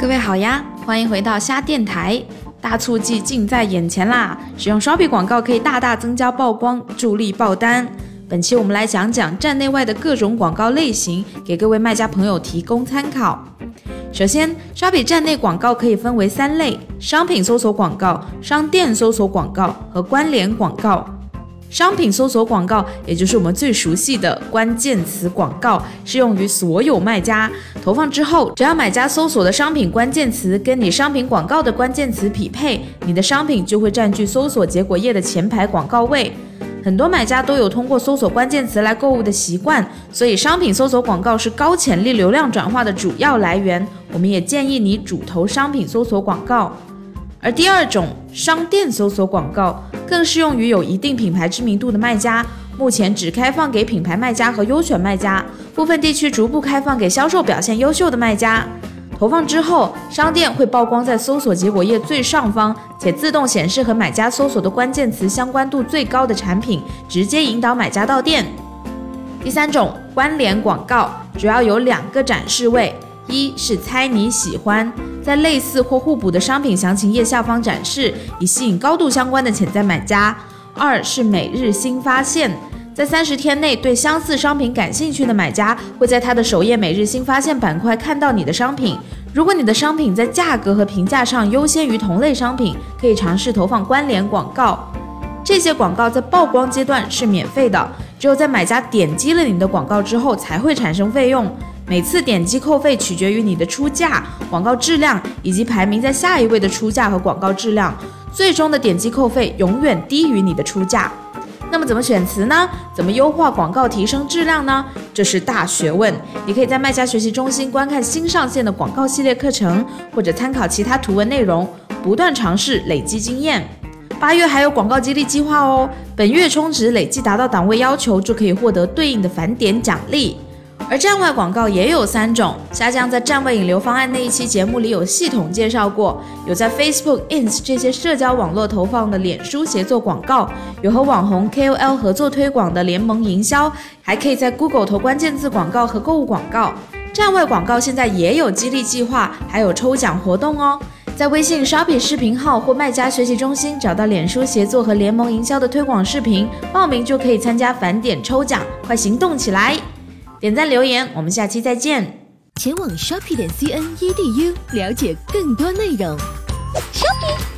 各位好呀，欢迎回到虾电台。大促季近在眼前啦，使用刷笔广告可以大大增加曝光，助力爆单。本期我们来讲讲站内外的各种广告类型，给各位卖家朋友提供参考。首先，刷笔站内广告可以分为三类：商品搜索广告、商店搜索广告和关联广告。商品搜索广告，也就是我们最熟悉的关键词广告，适用于所有卖家。投放之后，只要买家搜索的商品关键词跟你商品广告的关键词匹配，你的商品就会占据搜索结果页的前排广告位。很多买家都有通过搜索关键词来购物的习惯，所以商品搜索广告是高潜力流量转化的主要来源。我们也建议你主投商品搜索广告。而第二种商店搜索广告更适用于有一定品牌知名度的卖家，目前只开放给品牌卖家和优选卖家，部分地区逐步开放给销售表现优秀的卖家。投放之后，商店会曝光在搜索结果页最上方，且自动显示和买家搜索的关键词相关度最高的产品，直接引导买家到店。第三种关联广告主要有两个展示位，一是猜你喜欢。在类似或互补的商品详情页下方展示，以吸引高度相关的潜在买家。二是每日新发现，在三十天内对相似商品感兴趣的买家，会在他的首页每日新发现板块看到你的商品。如果你的商品在价格和评价上优先于同类商品，可以尝试投放关联广告。这些广告在曝光阶段是免费的，只有在买家点击了你的广告之后才会产生费用。每次点击扣费取决于你的出价、广告质量以及排名在下一位的出价和广告质量，最终的点击扣费永远低于你的出价。那么怎么选词呢？怎么优化广告提升质量呢？这是大学问。你可以在卖家学习中心观看新上线的广告系列课程，或者参考其他图文内容，不断尝试累积经验。八月还有广告激励计划哦，本月充值累计达到档位要求就可以获得对应的返点奖励。而站外广告也有三种，虾酱在站外引流方案那一期节目里有系统介绍过，有在 Facebook、Ins 这些社交网络投放的脸书协作广告，有和网红 KOL 合作推广的联盟营销，还可以在 Google 投关键字广告和购物广告。站外广告现在也有激励计划，还有抽奖活动哦，在微信 Shopping 视频号或卖家学习中心找到脸书协作和联盟营销的推广视频，报名就可以参加返点抽奖，快行动起来！点赞留言，我们下期再见。前往 shopping 点 cn edu 了解更多内容。shopping。